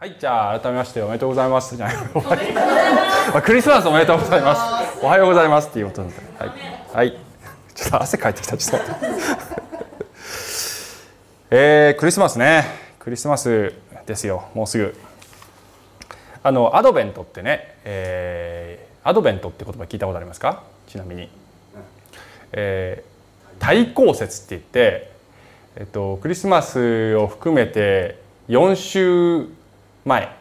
はい、じゃあ改めましておめでとうございます。じゃ あクリスマスおめでとうございます。おはようございますっていうことなんで、はい、はい、ちょっと汗かいてきた。ちょっと。えー、クリスマスね、クリスマスですよ。もうすぐ。あのアドベントってね、えー、アドベントって言葉聞いたことありますか？ちなみに、えー、対抗節って言って、えっとクリスマスを含めて4週前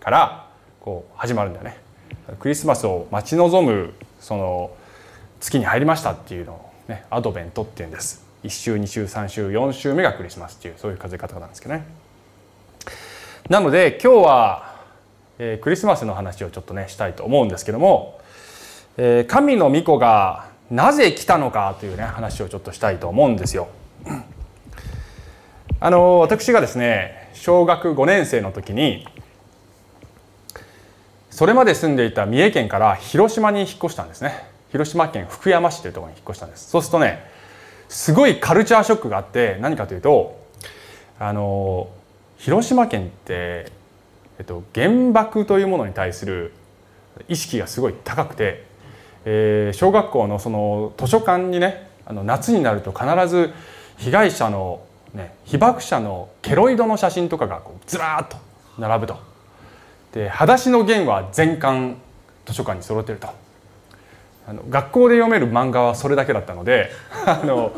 からこう始まるんだよね。クリスマスを待ち望むその月に入りましたっていうのをねアドベントっていうんです。1週2週3週4週目がクリスマスっていうそういう数え方なんですけどね。なので今日は、えークリスマスの話をちょっとねしたいと思うんですけども、えー神の御子がなぜ来たのかというね話をちょっとしたいと思うんですよ。あの私がですね小学5年生の時にそれまで住んでいた三重県から広島に引っ越したんですね。広島県福山市というところに引っ越したんです。そうするとねすごいカルチャーショックがあって何かというとあの広島県って、えっと、原爆というものに対する意識がすごい高くて、えー小学校のその図書館にねあの夏になると必ず被害者の、ね、被爆者のケロイドの写真とかがこうずらーっと並ぶと。で「裸足の弦」は全巻図書館に揃っているとあの学校で読める漫画はそれだけだったので あの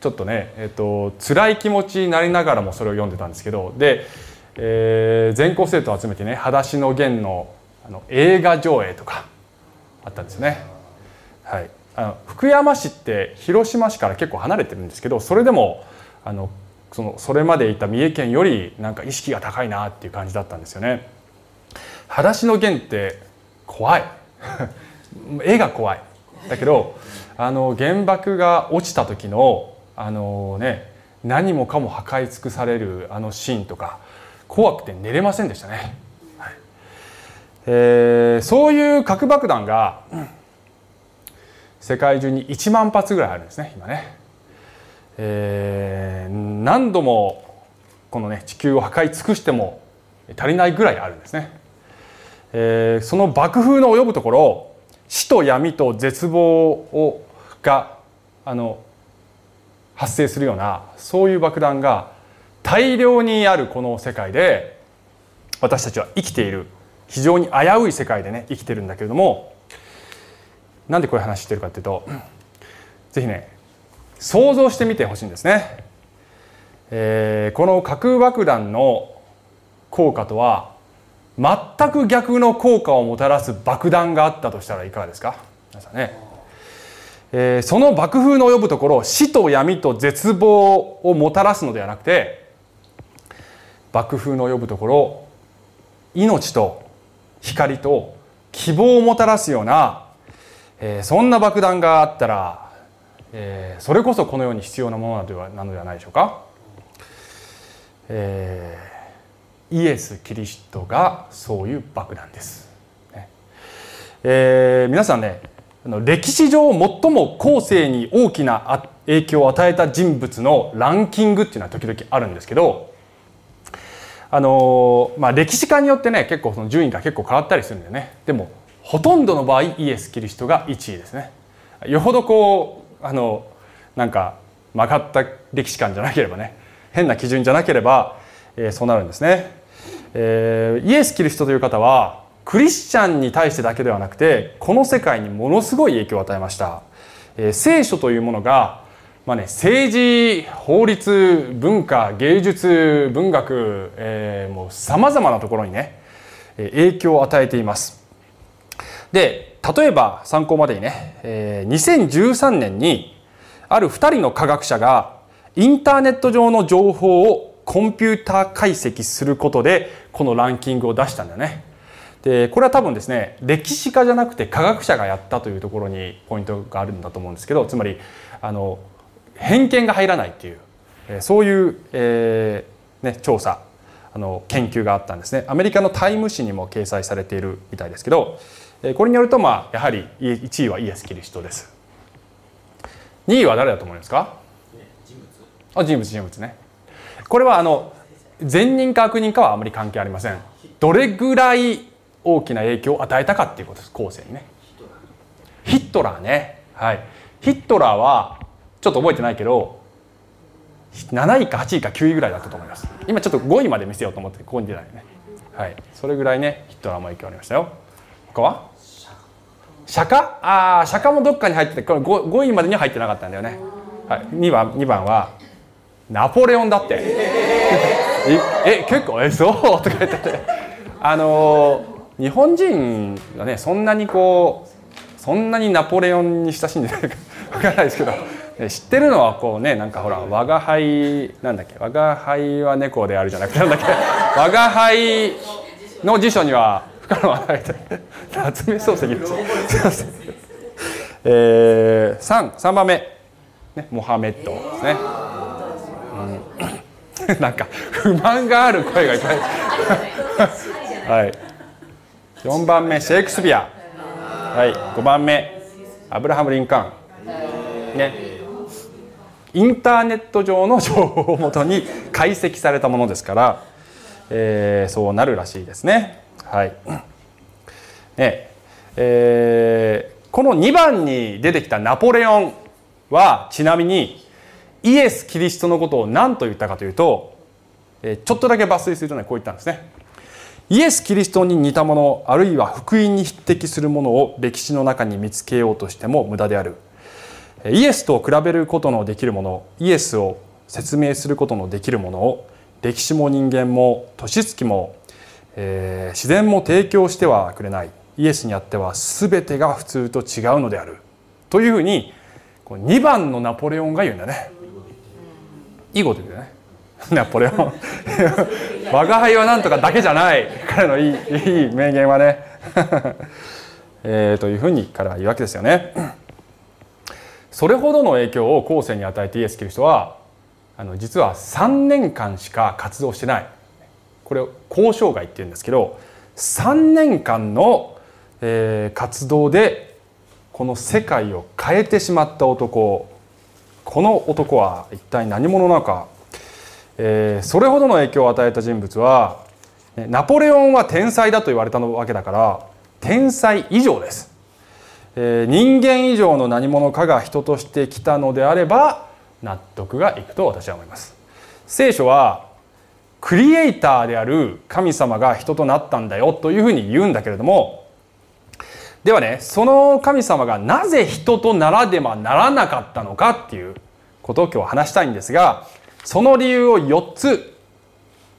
ちょっとね、えっと辛い気持ちになりながらもそれを読んでたんですけどで、えー全校生徒を集めてね「裸足の弦の」あの映画上映とかあったんですね。はい、あの福山市って広島市から結構離れてるんですけどそれでもあのそのそれまでいた三重県よりなんか意識が高いなっていう感じだったんですよね。裸足の弦って怖い。絵が怖い。だけどあの原爆が落ちた時のあのね何もかも破壊尽くされるあのシーンとか怖くて寝れませんでしたね。はい。えーそういう核爆弾が世界中に1万発ぐらいあるんですね今ね、えー何度もこのね地球を破壊尽くしても足りないぐらいあるんですね、えーその爆風の及ぶところ死と闇と絶望をがあの発生するようなそういう爆弾が大量にあるこの世界で私たちは生きている。非常に危うい世界でね生きてるんだけれどもなんでこういう話してるかっていうとぜひね想像してみてほしいんですね、えーこの核爆弾の効果とは全く逆の効果をもたらす爆弾があったとしたらいかがですか？皆さんね、えーその爆風の及ぶところ死と闇と絶望をもたらすのではなくて爆風の及ぶところ命と光と希望をもたらすような、えーそんな爆弾があったら、えーそれこそこの世に必要なものなのではなのではないでしょうか、えーイエス・キリストがそういう爆弾です、ね。えー皆さんね歴史上最も後世に大きな影響を与えた人物のランキングっていうのは時々あるんですけどあのまあ、歴史家によってね結構その順位が結構変わったりするんだよね。でもほとんどの場合イエス・キリストが1位ですね。よほどこうあのなんか曲がった歴史観じゃなければね変な基準じゃなければ、えーそうなるんですね、えーイエス・キリストという方はクリスチャンに対してだけではなくてこの世界にものすごい影響を与えました、えー聖書というものがまあね、政治法律文化芸術文学、えーもうさまざまなところにね影響を与えています。で例えば参考までにね、えー2013年にある2人の科学者がインターネット上の情報をコンピューター解析することでこのランキングを出したんだよね。でこれは多分ですね歴史家じゃなくて科学者がやったというところにポイントがあるんだと思うんですけどつまりあの偏見が入らないっていうえーそういう、えーね、調査あの研究があったんですね。アメリカのタイム誌にも掲載されているみたいですけどえーこれによると、まあ、やはり1位はイエス・キリストです。2位は誰だと思いますか？あ人物人物ねこれはあの善人か悪人かはあまり関係ありません。どれぐらい大きな影響を与えたかっていうことです後世にね。ヒットラーね。はい。ヒットラーはちょっと覚えてないけど7位か8位か9位ぐらいだったと思います。今ちょっと5位まで見せようと思ってここに出ないね。はい。それぐらいねヒットラーも影響ありましたよ。他は？釈迦？ああ釈迦もどっかに入っててこれ 5, 5位までには入ってなかったんだよね、はい、2番2番はナポレオンだって。え結構えそう？とか言って。てあのー、日本人がねそんなにこうそんなにナポレオンに親しんでないか 分からないですけど。知ってるのはこうねなんかほら「我が輩」なんだっけ「我が輩は猫である」じゃなくてなんだっけ「我が輩」の辞書には不可能はない夏目漱石です。えー、3, 3番目、ね、モハメッドですね。うん、なんか不満がある声がいっぱい。はい。4番目シェイクスピア。はい。5番目アブラハム・リンカーン。ね。インターネット上の情報をもとに解析されたものですから、えー、そうなるらしいですね。はい。ねえー、この2番に出てきたナポレオンはちなみにイエス・キリストのことを何と言ったかというと、ちょっとだけ抜粋するとねこう言ったんですね。イエス・キリストに似たものあるいは福音に匹敵するものを歴史の中に見つけようとしても無駄である。イエスと比べることのできるものイエスを説明することのできるものを歴史も人間も年月も、えー、自然も提供してはくれないイエスにあっては全てが普通と違うのであるというふうに2番のナポレオンが言うんだねいいこと言うね。ナポレオン。我が輩はなんとかだけじゃない。彼のいいいい名言はね。えー、というふうに彼は言うわけですよね。それほどの影響を後世に与えてイエス・キリストはあの実は3年間しか活動してない。これを交渉外っていうんですけど3年間の、えー、活動でこの世界を変えてしまった男この男は一体何者なのか、えー、それほどの影響を与えた人物はナポレオンは天才だと言われたわけだから天才以上です。え人間以上の何者かが人としてきたのであれば納得がいくと私は思います。聖書はクリエイターである神様が人となったんだよというふうに言うんだけれどもではねその神様がなぜ人とならではならなかったのかっていうことを今日は話したいんですがその理由を4つ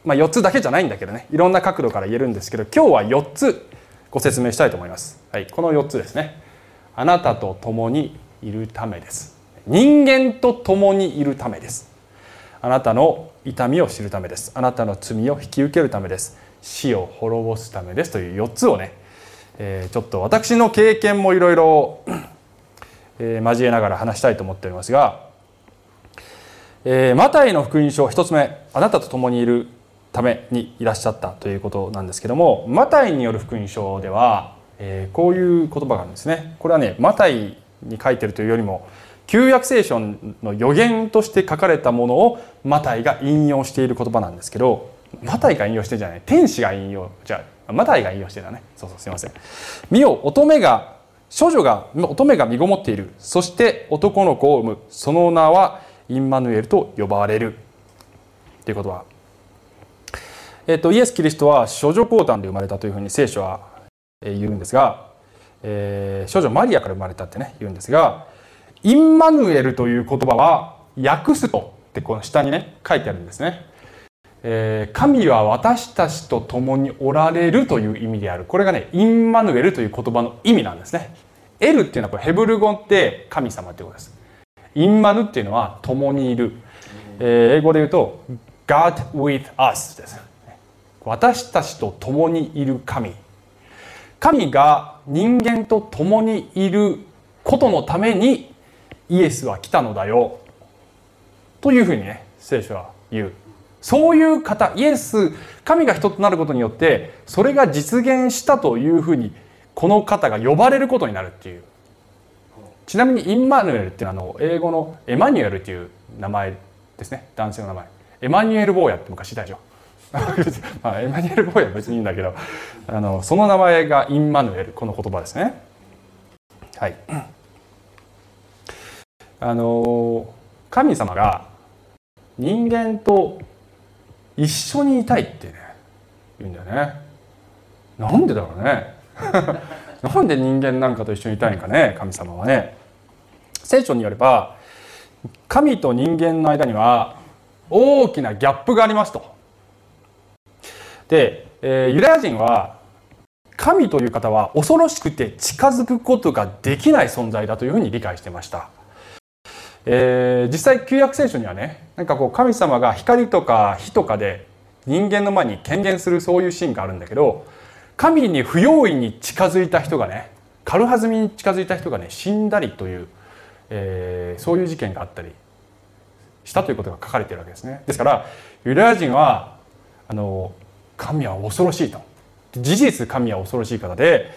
まあ4つだけじゃないんだけどねいろんな角度から言えるんですけど今日は4つご説明したいと思います。はい、この4つですね。あなたと共にいるためです人間と共にいるためですあなたの痛みを知るためですあなたの罪を引き受けるためです死を滅ぼすためですという4つをね、えー、ちょっと私の経験もいろいろ交えながら話したいと思っておりますが、えー、マタイの福音書1つ目あなたと共にいるためにいらっしゃったということなんですけどもマタイによる福音書ではえー、こういう言葉があるんですね。これはねマタイに書いてるというよりも旧約聖書の予言として書かれたものをマタイが引用している言葉なんですけどマタイが引用してるんじゃない。天使が引用じゃあマタイが引用してんだね。そうそうすいません。見よ乙女が少女が乙女が身ごもっている。そして男の子を産む。その名はインマヌエルと呼ばれる。ということは、えっと、イエス・キリストは処女降誕で生まれたというふうに聖書は言うんですが、えー、少女マリアから生まれたってね言うんですがインマヌエルという言葉は訳すとってこの下にね書いてあるんですね、えー、神は私たちと共におられるという意味である。これがねインマヌエルという言葉の意味なんですね。エルっていうのはこれヘブル語って神様ってことです。インマヌっていうのは共にいる、えー、英語で言うと God with us です。私たちと共にいる神。神が人間と共にいることのためにイエスは来たのだよ。というふうにね聖書は言う。そういう方イエス神が人となることによってそれが実現したというふうにこの方が呼ばれることになるっていう。ちなみにインマヌエルっていうのはあの英語のエマニュエルっていう名前ですね。男性の名前。エマニュエル坊やって昔いたでしょ。まあ、エマニュエル・ボーイは別にいいんだけどあのその名前がインマヌエルこの言葉ですね。はい。あの神様が人間と一緒にいたいってね言うんだよね。なんでだろうね。なんで人間なんかと一緒にいたいんかね神様はね。聖書によれば神と人間の間には大きなギャップがありますと。で、えー、ユダヤ人は神という方は恐ろしくて近づくことができない存在だというふうに理解してました。えー、実際旧約聖書にはねなんかこう神様が光とか火とかで人間の前に権限するそういうシーンがあるんだけど神に不用意に近づいた人がね軽はずみに近づいた人がね死んだりという、えー、そういう事件があったりしたということが書かれているわけですね。ですからユダヤ人はあの神は恐ろしいと事実神は恐ろしい方で、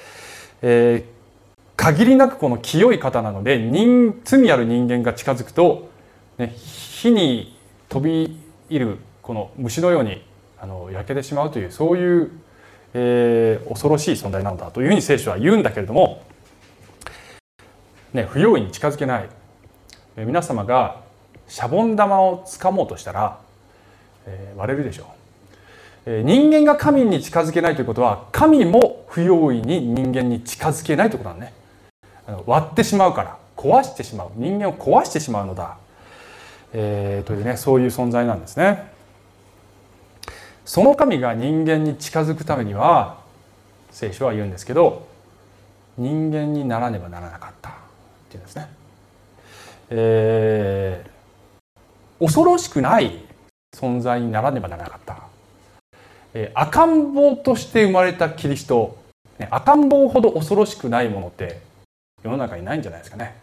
えー、限りなくこの清い方なので人罪ある人間が近づくと、ね、火に飛び入るこの虫のようにあの焼けてしまうというそういう、えー、恐ろしい存在なのだというふうに聖書は言うんだけれども、ね、不用意に近づけない、えー、皆様がシャボン玉をつかもうとしたら、えー、割れるでしょう。人間が神に近づけないということは神も不用意に人間に近づけないということなんね割ってしまうから壊してしまう。人間を壊してしまうのだ、えー、というねそういう存在なんですね。その神が人間に近づくためには聖書は言うんですけど人間にならねばならなかった。っていうんですね、えー、恐ろしくない存在にならねばならなかった。えー、赤ん坊として生まれたキリスト、ね、赤ん坊ほど恐ろしくないものって世の中にないんじゃないですかね、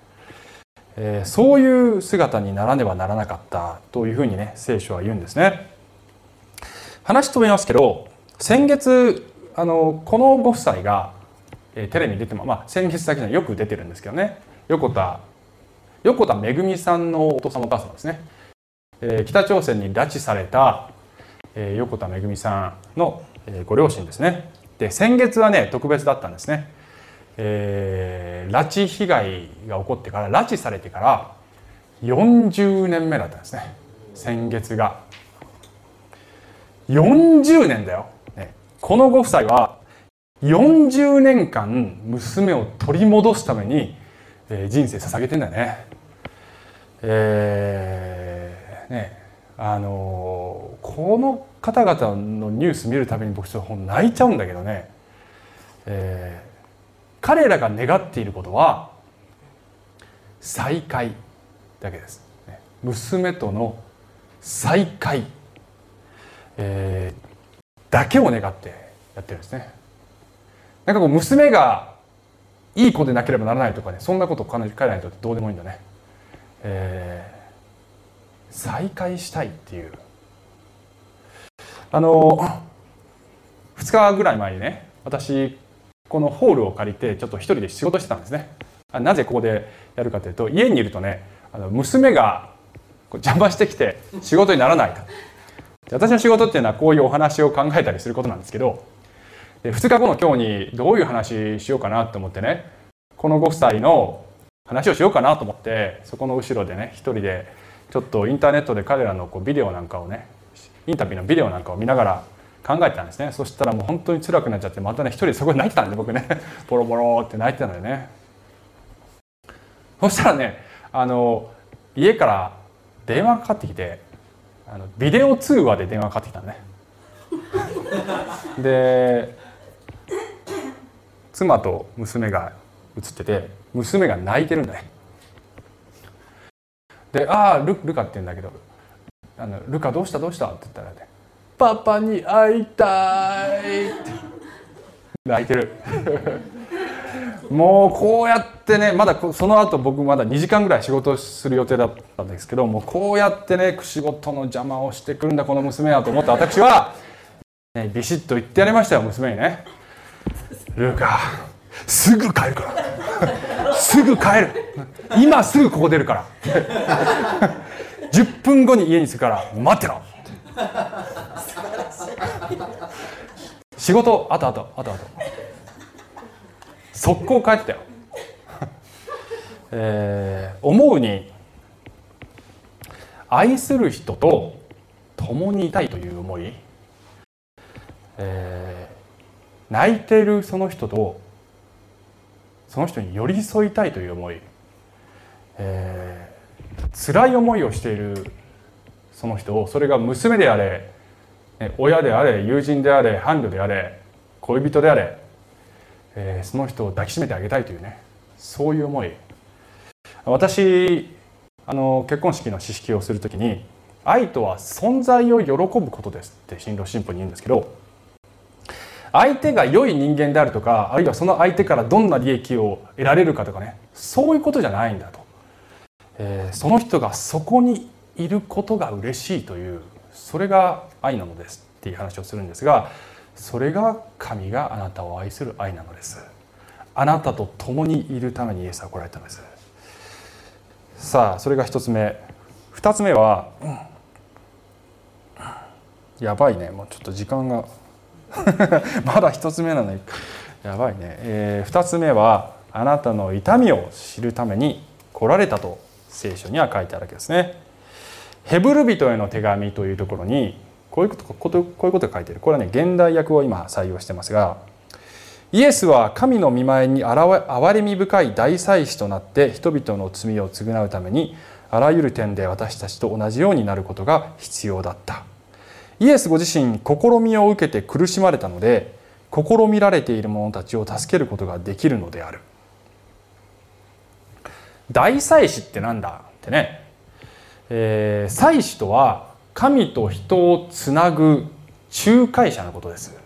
えー、そういう姿にならねばならなかったというふうにね聖書は言うんですね。話飛びますけど先月あのこのご夫妻が、えー、テレビに出ても、まあ、先月だけじゃよく出てるんですけどね。横田横田めぐみさんのお父様お母様ですね、えー、北朝鮮に拉致されたえ横田めぐみさんの、えご両親ですね。で先月はね特別だったんですね、えー、拉致被害が起こってから拉致されてから40年目だったんですね。先月が。40年だよ、ね、このご夫妻は40年間娘を取り戻すために、えー、人生捧げてんだよね。えー、ね。あのこの方々のニュース見るたびに僕ちょっと泣いちゃうんだけどね、えー、彼らが願っていることは再会だけです、娘との再会、えー、だけを願ってやってるんですね。なんかこう娘がいい子でなければならないとかねそんなこと彼らにとってどうでもいいんだね、えー再会したいっていう。あの2日ぐらい前にね私このホールを借りてちょっと一人で仕事してたんですね。なぜここでやるかというと家にいるとねあの娘が邪魔してきて仕事にならないと私の仕事っていうのはこういうお話を考えたりすることなんですけどで2日後の今日にどういう話しようかなと思ってねこのご夫妻の話をしようかなと思ってそこの後ろでね一人でちょっとインターネットで彼らのこうビデオなんかをねインタビューのビデオなんかを見ながら考えてたんですね。そしたらもう本当に辛くなっちゃってまたね一人そこで泣いてたんで僕ね。ボロボロって泣いてたのでね。そしたらねあの家から電話かかってきてあのビデオ通話で電話かかってきたのね。で妻と娘が映ってて娘が泣いてるんだね。で「ああルルカ」って言うんだけど「あのルカどうしたどうした?」って言ったらね「パパに会いたい」泣いてる。もうこうやってねまだその後僕まだ2時間ぐらい仕事する予定だったんですけどもうこうやってね仕事の邪魔をしてくるんだこの娘はと思った。私は、ね、ビシッと言ってやりましたよ娘にね「ルカすぐ帰るから。すぐ帰る。今すぐここ出るから。10分後に家に着くから待って。ろ仕事あとあとあとあと。速攻帰ったよ、えー、思うに愛する人と共にいたいという思い、えー、泣いているその人とその人に寄り添いたいという思い、えー、辛い思いをしているその人をそれが娘であれ親であれ友人であれ伴侶であれ恋人であれ、えー、その人を抱きしめてあげたいというねそういう思い。私あの結婚式の知識をする時に愛とは存在を喜ぶことですって新郎新婦に言うんですけど相手が良い人間であるとかあるいはその相手からどんな利益を得られるかとかねそういうことじゃないんだと、えー、その人がそこにいることが嬉しいというそれが愛なのですっていう話をするんですがそれが神があなたを愛する愛なのです。あなたと共にいるためにイエスは来られたのです。さあそれが一つ目。二つ目は、やばいね。もうちょっと時間が まだ一つ目なのに。やばいね、えー、2つ目はあなたの痛みを知るために来られたと聖書には書いてあるわけですね。ヘブル人への手紙というところにこういうことこういうことが書いてる。これはね現代訳を今採用してますがイエスは神の見前に憐れみ深い大祭司となって人々の罪を償うためにあらゆる点で私たちと同じようになることが必要だった。イエスご自身試みを受けて苦しまれたので試みられている者たちを助けることができるのである。大祭司ってなんだってね、えー、祭司とは神と人をつなぐ仲介者のことです、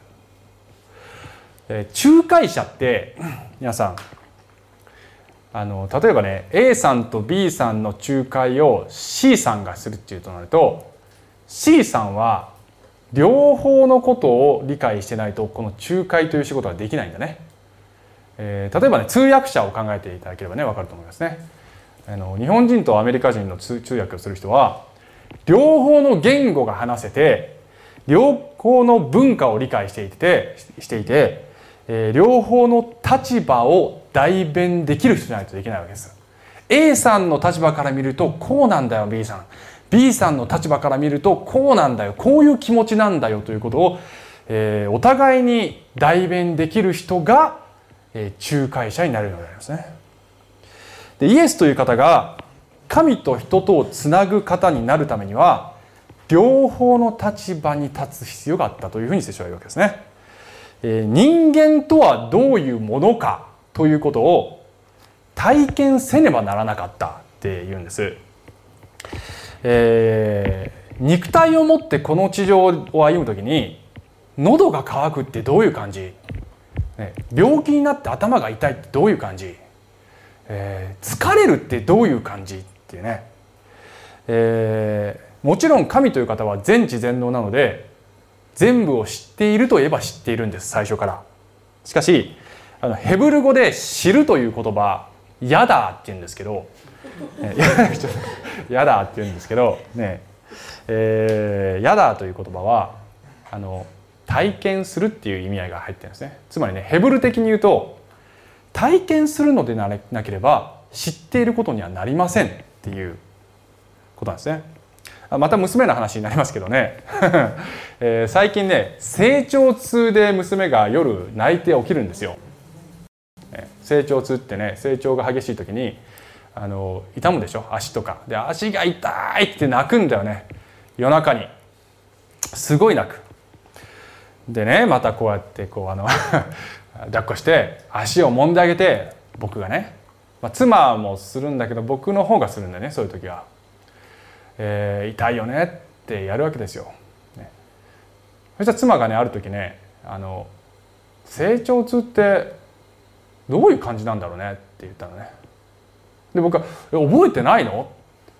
えー、仲介者って皆さんあの例えばね A さんと B さんの仲介を C さんがするっていうとなると C さんは両方のことを理解してないとこの仲介という仕事はできないんだね。えー、例えばね通訳者を考えていただければね分かると思いますね。あの日本人とアメリカ人の通訳をする人は両方の言語が話せて両方の文化を理解していてしていて、えー、両方の立場を代弁できる人じゃないとできないわけです。A さんの立場から見るとこうなんだよ B さん。B さんの立場から見るとこうなんだよこういう気持ちなんだよということを、えー、お互いに代弁できる人が、えー、仲介者になれるのでありますね。でイエスという方が神と人とをつなぐ方になるためには両方の立場に立つ必要があったというふうに聖書は言うわけですね。え、人間とはどういうものかということを体験せねばならなかったって言うんです。えー、肉体を持ってこの地上を歩む時に喉が渇くってどういう感じ、ね、病気になって頭が痛いってどういう感じ、えー、疲れるってどういう感じっていうね、えー、もちろん神という方は全知全能なので全部を知っているといえば知っているんです最初から。しかしあのヘブル語で「知る」という言葉「やだ」って言うんですけどやだって言うんですけどねえー、やだという言葉はあの体験するっていう意味合いが入ってるんですねつまりねヘブル的に言うと体験するのでなければ知っていることにはなりませんっていうことなんですね。また娘の話になりますけどね、えー、最近ね成長痛で娘が夜泣いて起きるんですよ。成長痛ってね成長が激しい時にあの痛むでしょ？足とか。で足が痛いって泣くんだよね。夜中に。すごい泣く。でねまたこうやってこうあの抱っこして足を揉んであげて僕がね、まあ、妻もするんだけど僕の方がするんだよねそういう時は、えー、痛いよねってやるわけですよ、ね、そしたら妻がねある時ねあの成長痛ってどういう感じなんだろうねって言ったのね。で僕は「覚えてないの?」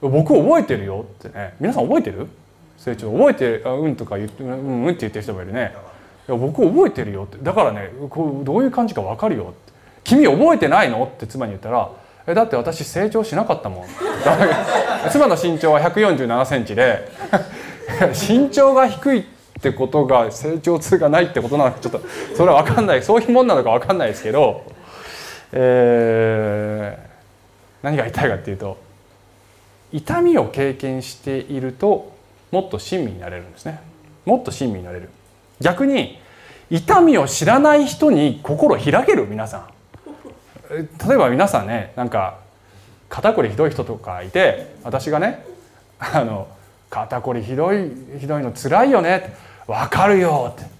僕覚えてるよってね。皆さん覚えてる？成長覚えてる？うんとか言ってうんうんって言ってる人もいるね。や僕覚えてるよって。だからねこうどういう感じか分かるよって。君覚えてないのって妻に言ったらえだって私成長しなかったもん。妻の身長は1 4 7センチで 身長が低いってことが成長痛がないってことなのかちょっとそれは分かんない。そういうもんなのか分かんないですけど、えー、何が言いたいかっていうと痛みを経験しているともっと親身になれるんですね。もっと親身になれる。逆に痛みを知らない人に心開ける皆さん。例えば皆さんねなんか肩こりひどい人とかいて私がねあの肩こりひどいひどいの辛いよね分かるよって。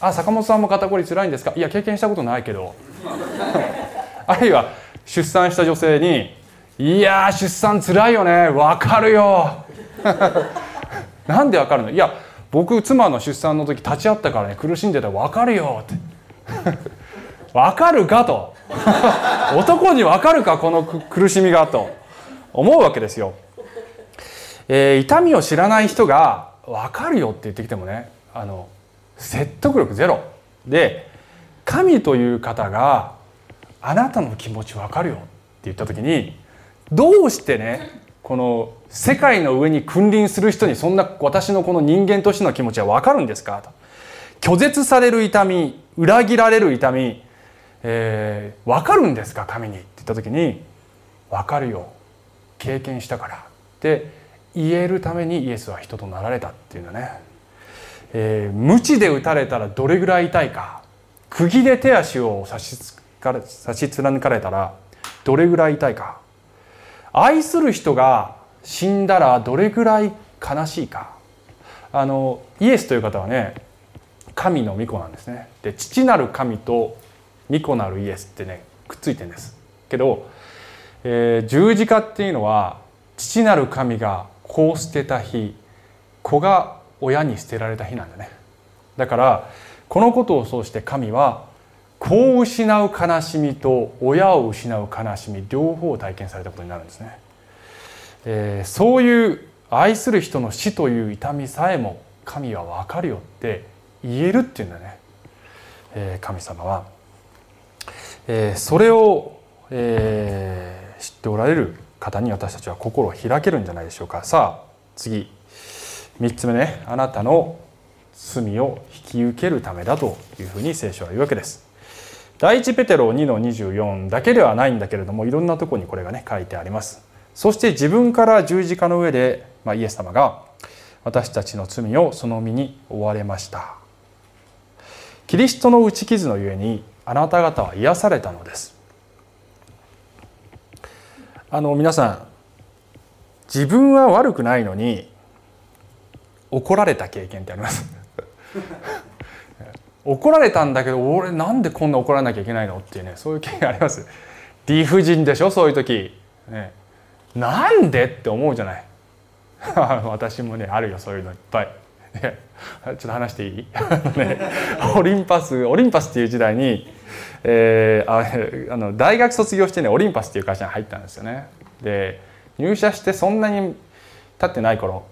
あ坂本さんも肩こり辛いんですか？いや経験したことないけど。あるいは出産した女性にいや出産つらいよね。分かるよ。なんで分かるの？いや僕妻の出産の時立ち会ったからね苦しんでたら分かるよって。分かるかと。男に分かるかこの苦しみがと。思うわけですよ、えー、痛みを知らない人が分かるよって言ってきてもねあの説得力ゼロ。で神という方があなたの気持ち分かるよって言った時にどうしてねこの世界の上に君臨する人にそんな私のこの人間としての気持ちは分かるんですか？と。拒絶される痛み裏切られる痛み、えー、分かるんですか？神に。って言った時に分かるよ。経験したから。って言えるためにイエスは人となられたっていうのね、えー、無知で打たれたらどれぐらい痛いか。釘で手足を差し差し貫かれたらどれぐらい痛いか。愛する人が死んだらどれぐらい悲しいか。あのイエスという方はね神の御子なんですね。で父なる神と御子なるイエスってねくっついてんです。けど、えー、十字架っていうのは父なる神が子を捨てた日子が親に捨てられた日なんだね。だからこのことをそうして神は子を失う悲しみと親を失う悲しみ両方を体験されたことになるんですね、えー、そういう愛する人の死という痛みさえも神は分かるよって言えるっていうんだね、えー、神様は、えー、それを、えー、知っておられる方に私たちは心を開けるんじゃないでしょうか。さあ次。3つ目ね。あなたの罪を引き受けるためだというふうに聖書は言うわけです。第一ペテロ2の24だけではないんだけれどもいろんなとこにこれがね書いてあります。そして自分から十字架の上で、まあ、イエス様が私たちの罪をその身に負われました。キリストの打ち傷のゆえにあなた方は癒されたのです。あの皆さん自分は悪くないのに怒られた経験ってあります？怒られたんだけど俺なんでこんな怒らなきゃいけないのっていうねそういう経験あります。理不尽でしょそういう時、ね、なんでって思うじゃない。私もねあるよそういうのいっぱい。ちょっと話していい？ね、オリンパスオリンパスっていう時代に、えー、ああの大学卒業してねオリンパスっていう会社に入ったんですよね。で入社してそんなに経ってない頃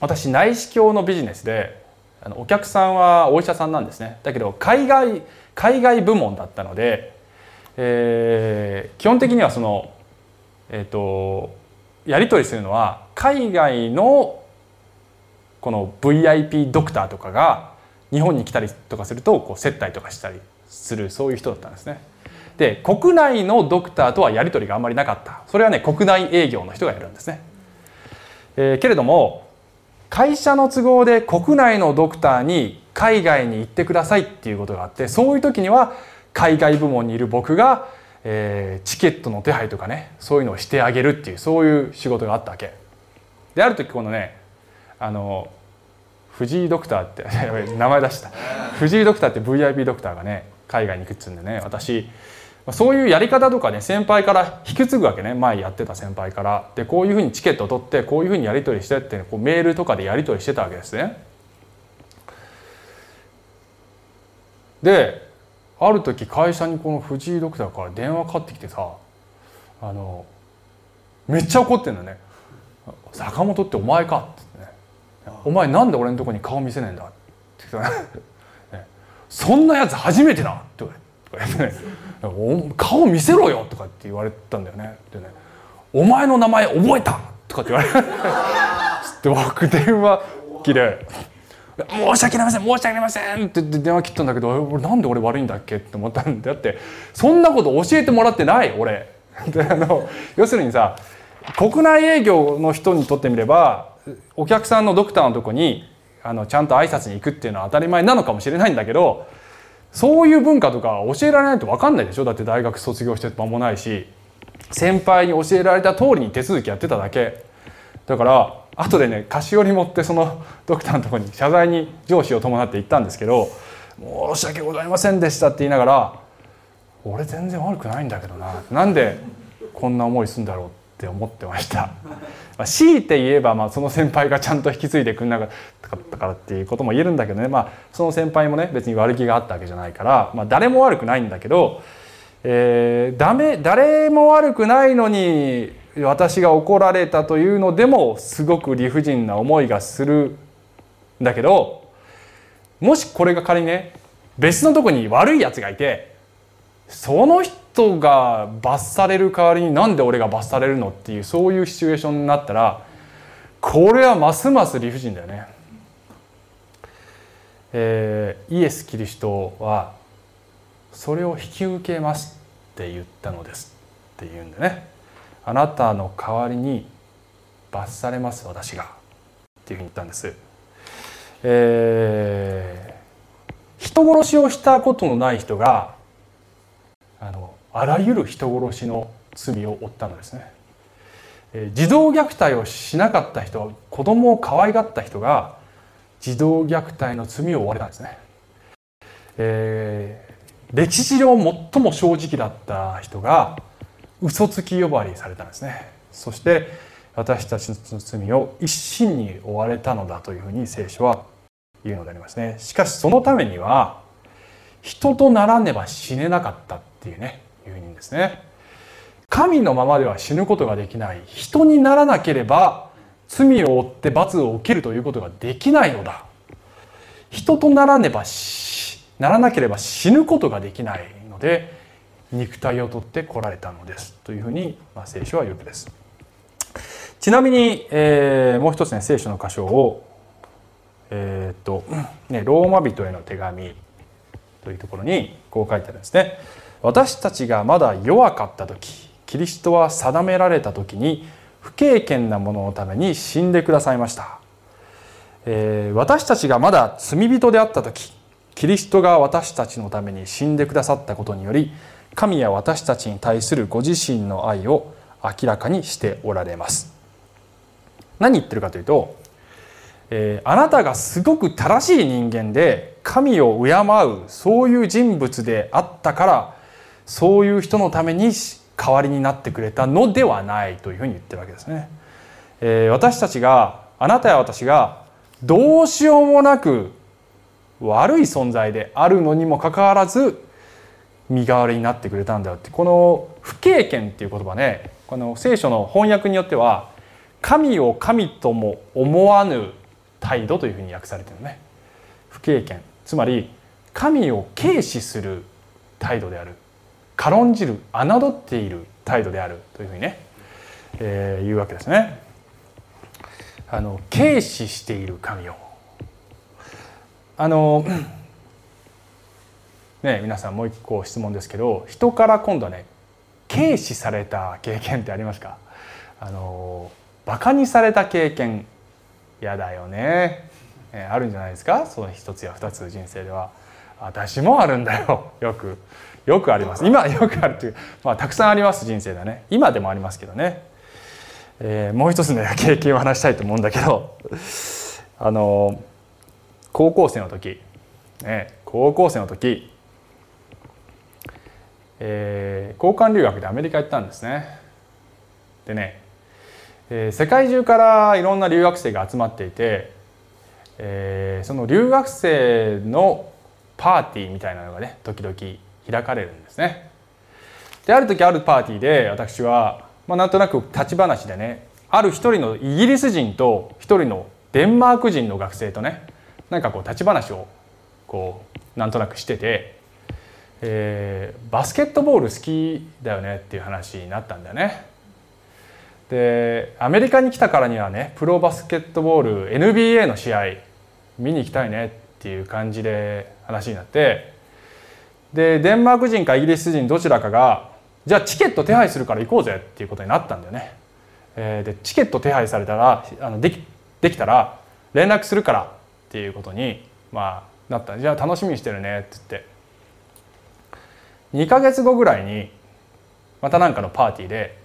私内視鏡のビジネスであのお客さんはお医者さんなんですねだけど海外海外部門だったので、えー、基本的にはそのえっ、ー、とやり取りするのは海外のこの VIP ドクターとかが日本に来たりとかするとこう接待とかしたりするそういう人だったんですね。で国内のドクターとはやり取りがあんまりなかったそれはね国内営業の人がやるんですね。えー、けれども会社の都合で国内のドクターに海外に行ってくださいっていうことがあってそういう時には海外部門にいる僕が、えー、チケットの手配とかねそういうのをしてあげるっていうそういう仕事があったわけ。である時このねあの藤井ドクターって 名前出した。藤井ドクターって VIP ドクターがね海外に行くっつうんでね私そういうやり方とかね先輩から引き継ぐわけね。前やってた先輩から。でこういうふうにチケットを取ってこういうふうにやり取りしてって、こうメールとかでやり取りしてたわけですね。である時会社にこの藤井ドクターから電話かかってきてさあのめっちゃ怒ってんだね「坂本ってお前か」ってってね「お前なんで俺のとこに顔見せねえんだ」って言って ね「そんなやつ初めてだ」って言われて。か言ってね「顔見せろよ」とかって言われたんだよねでね「お前の名前覚えた!」とかって言われてで僕電話機で「申し訳ありません申し訳ありません」って言って電話切ったんだけど俺なんで俺悪いんだっけって思ったんだってそんなこと教えてもらってない俺。であの要するにさ国内営業の人にとってみればお客さんのドクターのとこにあのちゃんと挨拶に行くっていうのは当たり前なのかもしれないんだけどそういう文化とか教えられないと分かんないでしょ。だって大学卒業して間もないし先輩に教えられた通りに手続きやってただけ。だから後でね菓子折り持ってそのドクターのとこに謝罪に上司を伴って行ったんですけど「申し訳ございませんでした」って言いながら「俺全然悪くないんだけどな。なんでこんな思いするんだろう」って思ってました。まあ、強いて言えば、まあ、その先輩がちゃんと引き継いでくれなかったからっていうことも言えるんだけどね、まあ、その先輩もね別に悪気があったわけじゃないから、まあ、誰も悪くないんだけど、えー、ダメ誰も悪くないのに私が怒られたというのでもすごく理不尽な思いがするんだけどもしこれが仮にね別のとこに悪いやつがいてその人人が罰される代わりになんで俺が罰されるのっていうそういうシチュエーションになったらこれはますます理不尽だよね。えー、イエス・キリストはそれを引き受けますって言ったのですって言うんでねあなたの代わりに罰されます私がっていうふうに言ったんです。えー、人殺しをしたことのない人があのあらゆる人殺しの罪を負ったのですね。児童虐待をしなかった人子供を可愛がった人が児童虐待の罪を負われたんですね。えー、歴史上最も正直だった人が嘘つき呼ばわりされたんですね。そして私たちの罪を一身に追われたのだというふうに聖書は言うのでありますね。しかしそのためには人とならねば死ねなかったっていうねいう意味ですね。神のままでは死ぬことができない。人にならなければ罪を負って罰を受けるということができないのだ。人とならねばならなければ死ぬことができないので肉体を取って来られたのです。というふうに、まあ、聖書は言うです。ちなみに、えー、もう一つね聖書の箇所をえー、っと、ね、ローマ人への手紙というところにこう書いてあるんですね。私たちがまだ弱かった時キリストは定められた時に不経験なもののために死んでくださいました、えー、私たちがまだ罪人であった時キリストが私たちのために死んでくださったことにより神や私たちに対するご自身の愛を明らかにしておられます。何言ってるかというと、えー、あなたがすごく正しい人間で神を敬うそういう人物であったからそういう人のために代わりになってくれたのではないというふうに言ってるわけですね。えー、私たちがあなたや私がどうしようもなく悪い存在であるのにもかかわらず身代わりになってくれたんだよって。この不経験っていう言葉ねこの聖書の翻訳によっては神を神とも思わぬ態度というふうに訳されてるね。不経験つまり神を軽視する態度である。軽んじる侮っている態度であるというふうにね、えー、言うわけですね。あの軽視している神をあの ね皆さんもう一個質問ですけど人から今度はね軽視された経験ってありますか？あのバカにされた経験嫌だよね、えー、あるんじゃないですか？その一つや二つ人生では。私もあるんだよ。よくよくあります。今よくあるという、まあ、たくさんあります人生だね。今でもありますけどね、えー、もう一つの経験を話したいと思うんだけど あの高校生の時、ね、高校生の時、えー、交換留学でアメリカ行ったんですね。でね、えー、世界中からいろんな留学生が集まっていて、えー、その留学生のパーティーみたいなのがね時々開かれるんですね。である時あるパーティーで私は、まあ、なんとなく立ち話でねある一人のイギリス人と一人のデンマーク人の学生とねなんかこう立ち話をこうなんとなくしてて、えー、バスケットボール好きだよねっていう話になったんだよね。でアメリカに来たからにはねプロバスケットボール NBA の試合見に行きたいねっていう感じで話になってでデンマーク人かイギリス人どちらかがじゃあチケット手配するから行こうぜっていうことになったんだよね。えー、でチケット手配されたらあのできできたら連絡するからっていうことにまあなったじゃあ楽しみにしてるねって言って2か月後ぐらいにまた何かのパーティーで、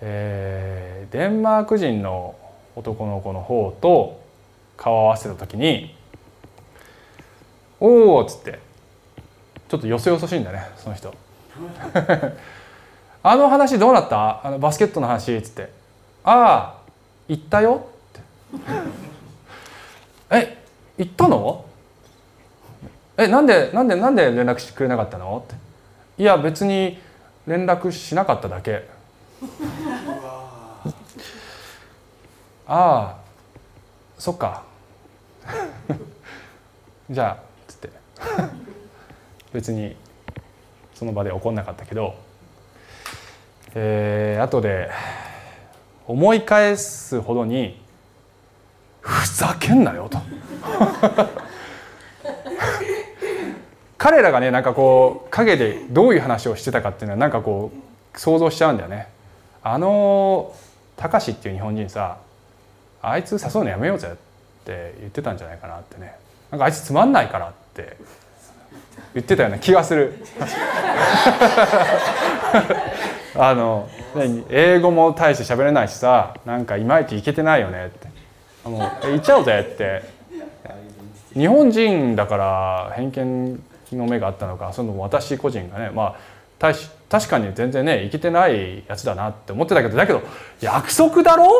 えー、デンマーク人の男の子の方と顔を合わせた時に「おお」っつって。ちょっとよそよそしいんだねその人。あの話どうなった？あのバスケットの話っつって「ああ行ったよ」って「え行ったの？えなんでなんでなんで連絡してくれなかったの?」って「いや別に連絡しなかっただけ」ああそっか。じゃあ 別にその場で怒んなかったけど、えー、後で思い返すほどに「ふざけんなよ」と。彼らがねなんかこう陰でどういう話をしてたかっていうのはなんかこう想像しちゃうんだよね。あのたかしっていう日本人さあいつ誘うのやめようぜって言ってたんじゃないかなってね。なんかあいつつまんないからって。って言ってたような気がする。あの英語も大して喋れないしさなんかいまいちいけてないよねって。もう行っちゃおうぜって。日本人だから偏見の目があったのかその私個人がねまあ確かに全然ねいけてないやつだなって思ってたけどだけど約束だろ？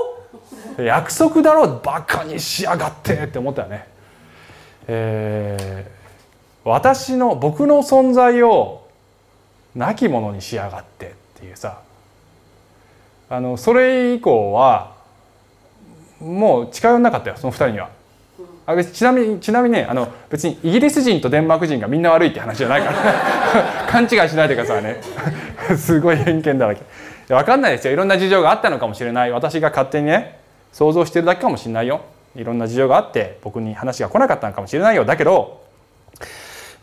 約束だろ？バカにしやがってって思ったよね。えー私の僕の存在を亡き者にしやがってっていうさ。あのそれ以降はもう近寄んなかったよその2人には。あちなみにちなみにねあの別にイギリス人とデンマーク人がみんな悪いって話じゃないから。勘違いしないでくださいね。すごい偏見だらけ。分かんないですよ。いろんな事情があったのかもしれない。私が勝手にね想像してるだけかもしれないよ。いろんな事情があって僕に話が来なかったのかもしれないよ。だけど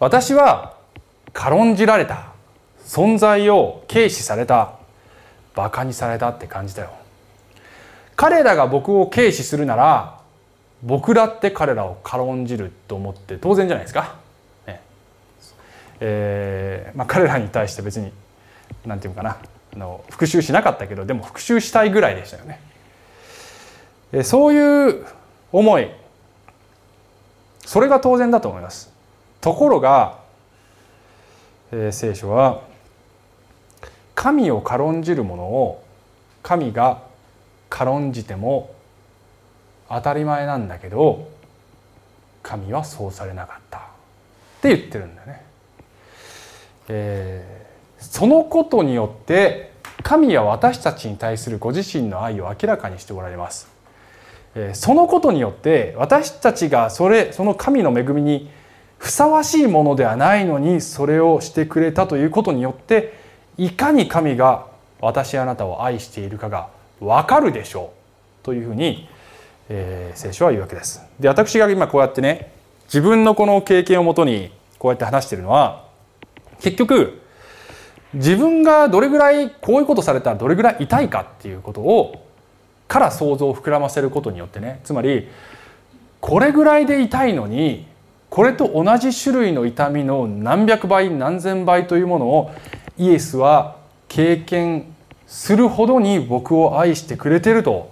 私は軽んじられた存在を軽視されたバカにされたって感じだよ。彼らが僕を軽視するなら僕だって彼らを軽んじると思って当然じゃないですか、ね。えーまあ、彼らに対して別に何て言うかなあの復讐しなかったけどでも復讐したいぐらいでしたよね、えー、そういう思いそれが当然だと思います。ところが、えー、聖書は神を軽んじる者を神が軽んじても当たり前なんだけど神はそうされなかったって言ってるんだよね。えー、そのことによって神は私たちに対するご自身の愛を明らかにしておられます。えー、そのことによって私たちがそれその神の恵みにふさわしいものではないのにそれをしてくれたということによっていかに神が私あなたを愛しているかがわかるでしょうというふうに、えー、聖書は言うわけです。で私が今こうやってね自分のこの経験をもとにこうやって話してるのは結局自分がどれぐらいこういうことされたらどれぐらい痛いかっていうことをから想像を膨らませることによってねつまりこれぐらいで痛いのにこれと同じ種類の痛みの何百倍何千倍というものをイエスは経験するほどに僕を愛してくれてると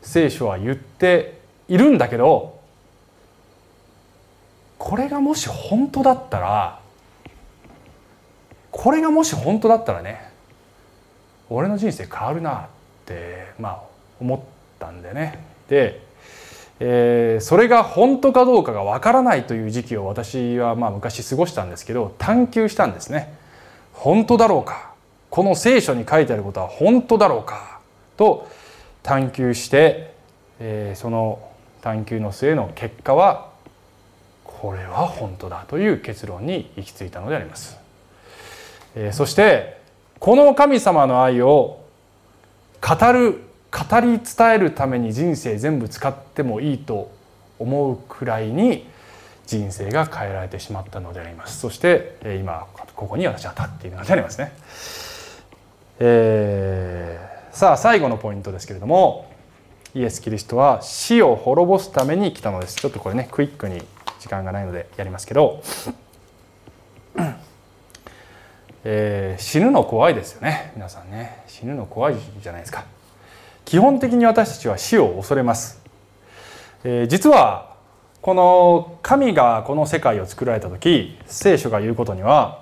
聖書は言っているんだけどこれがもし本当だったらこれがもし本当だったらね俺の人生変わるなってまあ思ったんだよね。でえー、それが本当かどうかがわからないという時期を私はまあ昔過ごしたんですけど探求したんですね。本当だろうか。この聖書に書いてあることは本当だろうか。と探求して、えー、その探求の末の結果はこれは本当だという結論に行き着いたのであります、えー、そしてこの神様の愛を語る語り伝えるために人生全部使ってもいいと思うくらいに人生が変えられてしまったのであります。そして今ここに私は立っているのでありますね、えー、さあ最後のポイントですけれどもイエス・キリストは死を滅ぼすために来たのです。ちょっとこれねクイックに時間がないのでやりますけど、えー、死ぬの怖いですよね。皆さんね。死ぬの怖いじゃないですか。基本的に私たちは死を恐れます、えー、実はこの神がこの世界を作られた時聖書が言うことには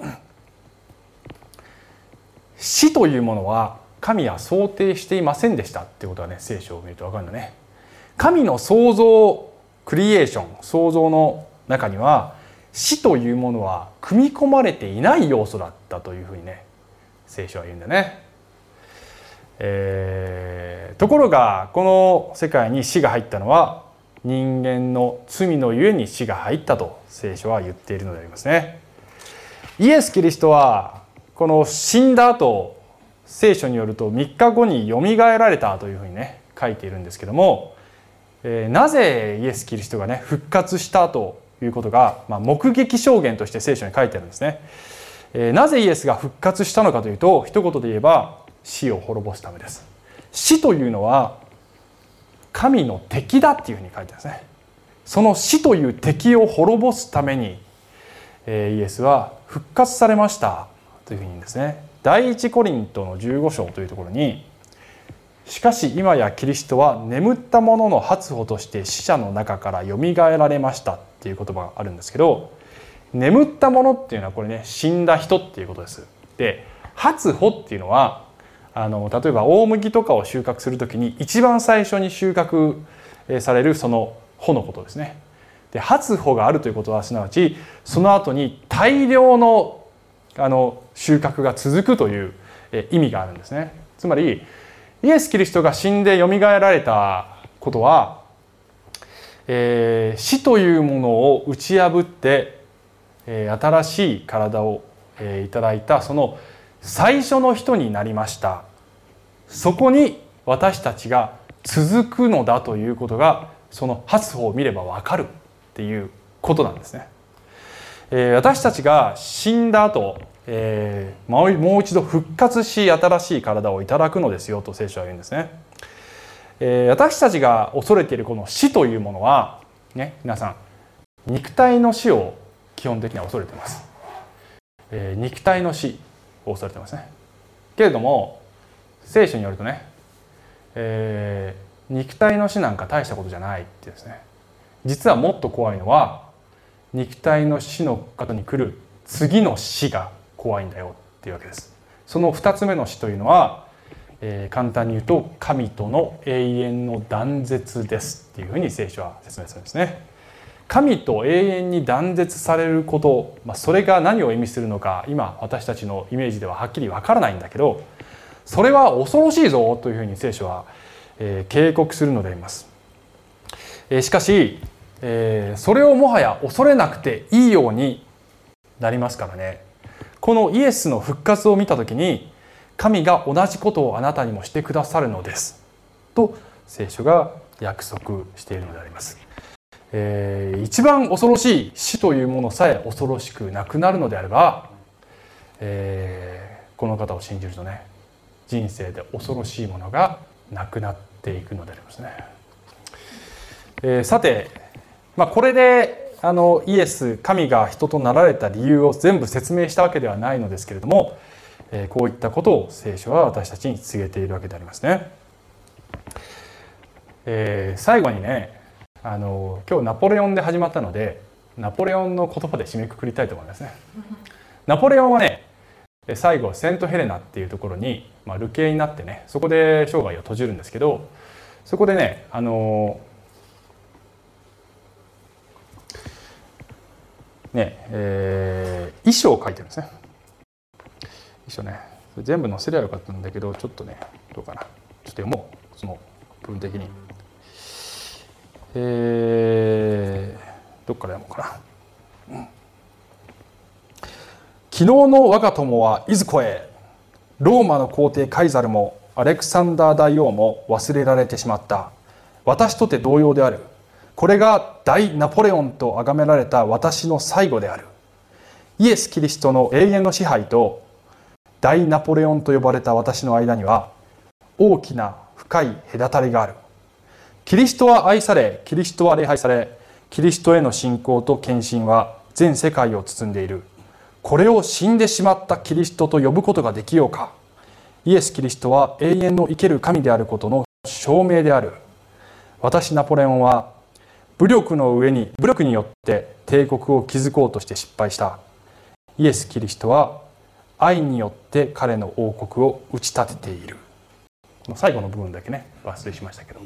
死というものは神は想定していませんでしたってことはね聖書を見ると分かるんだね。神の創造クリエーション創造の中には死というものは組み込まれていない要素だったというふうにね聖書は言うんだね、えー、ところがこの世界に死が入ったのは人間の罪のゆえに死が入ったと聖書は言っているのでありますね。イエス・キリストはこの死んだ後聖書によると3日後によみがえられたというふうにね書いているんですけども、えー、なぜイエス・キリストがね復活したということが、まあ、目撃証言として聖書に書いてあるんですね。えー、なぜイエスが復活したのかというと一言で言えば死を滅ぼすためです。死というのは神の敵だっていうふうに書いてあるんですねその死という敵を滅ぼすために、えー、イエスは復活されましたというふうにですね第一コリントの15章というところにしかし今やキリストは眠った者の初歩として死者の中からよみがえられましたっていう言葉があるんですけど眠った者っていうのはこれね死んだ人っていうことです。で初歩っていうのはあの例えば大麦とかを収穫する時に一番最初に収穫されるその穂のことですね。で初穂があるということはすなわちその後に大量のあの収穫が続くという意味があるんですね。つまりイエス・キリストが死んでよみがえられたことは、えー、死というものを打ち破って、えー、新しい体を、えー、いただいたその最初の人になりましたそこに私たちが続くのだということがその発歩を見れば分かるっていうことなんですね。えー、私たちが死んだ後、えー、もう一度復活し新しい体をいただくのですよと聖書は言うんですね。えー、私たちが恐れているこの死というものはね皆さん肉体の死を基本的には恐れてます。えー、肉体の死を恐れてますね。けれども聖書によるとね、えー、肉体の死なんか大したことじゃないってですね実はもっと怖いのは肉体の死の方に来る次の死が怖いんだよっていうわけです。その2つ目の死というのは、えー、簡単に言うと神との永遠の断絶ですっていうふうに聖書は説明するんですね。神と永遠に断絶されること、まあ、それが何を意味するのか今私たちのイメージでははっきりわからないんだけどそれは恐ろしいぞというふうに聖書は、えー、警告するのであります。えー、しかし、えー、それをもはや恐れなくていいようになりますからねこのイエスの復活を見た時に神が同じことをあなたにもしてくださるのですと聖書が約束しているのであります。えー、一番恐ろしい死というものさえ恐ろしくなくなるのであれば、えー、この方を信じるとね人生で恐ろしいものがなくなっていくのでありますね。えー、さて、まあ、これであのイエス神が人となられた理由を全部説明したわけではないのですけれども、え、こういったことを聖書は私たちに告げているわけでありますね。え、最後にねあの今日ナポレオンで始まったのでナポレオンの言葉で締めくくりたいと思いますね。ナポレオンはね最後セントヘレナっていうところに、まあ、流刑になってねそこで生涯を閉じるんですけどそこでねあのねえー、遺書を書いてるんですね。遺書ね全部載せりゃよかったんだけどちょっとねどうかなちょっと読もうその部分的に。えー、どっから読もうかな、うん、昨日の我が友はいずこへ。ローマの皇帝カイザルもアレクサンダー大王も忘れられてしまった。私とて同様である。これが大ナポレオンと崇められた私の最後である。イエス・キリストの永遠の支配と大ナポレオンと呼ばれた私の間には大きな深い隔たりがある。キリストは愛されキリストは礼拝されキリストへの信仰と献身は全世界を包んでいる。これを死んでしまったキリストと呼ぶことができようか。イエス・キリストは永遠の生ける神であることの証明である。私ナポレオンは武力の上に武力によって帝国を築こうとして失敗した。イエス・キリストは愛によって彼の王国を打ち立てている。最後の部分だけね忘れしましたけど。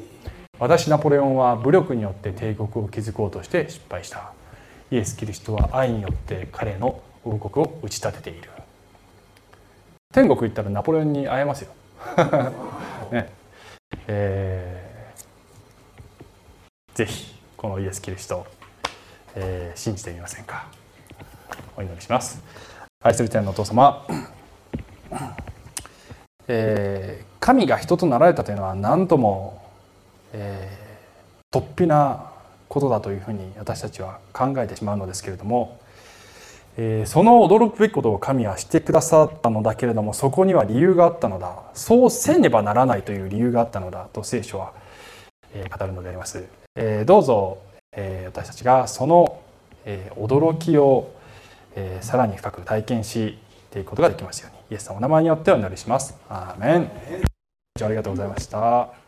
私ナポレオンは武力によって帝国を築こうとして失敗した。イエス・キリストは愛によって彼の王国を打ち立てている。天国行ったらナポレオンに会えますよ、ね。えー、ぜひこのイエス・キリスト、えー、信じてみませんか。お祈りします。愛する天のお父様、えー、神が人となられたというのは何とも、えー、突飛なことだというふうに私たちは考えてしまうのですけれどもえー、その驚くべきことを神はしてくださったのだけれどもそこには理由があったのだ。そうせねばならないという理由があったのだ。と聖書は、えー、語るのであります、えー、どうぞ、え私たちがその、え驚きを、えさらに深く体験していくことができますように。イエス様のお名前によってお祈りします。アーメン。ありがとうございました。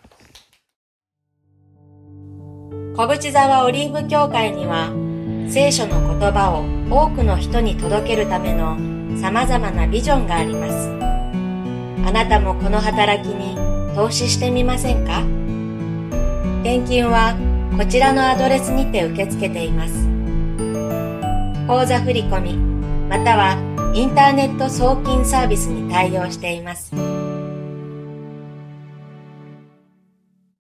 小淵沢オリーブ教会には聖書の言葉を多くの人に届けるための様々なビジョンがあります。あなたもこの働きに投資してみませんか？献金はこちらのアドレスにて受け付けています。口座振込またはインターネット送金サービスに対応しています。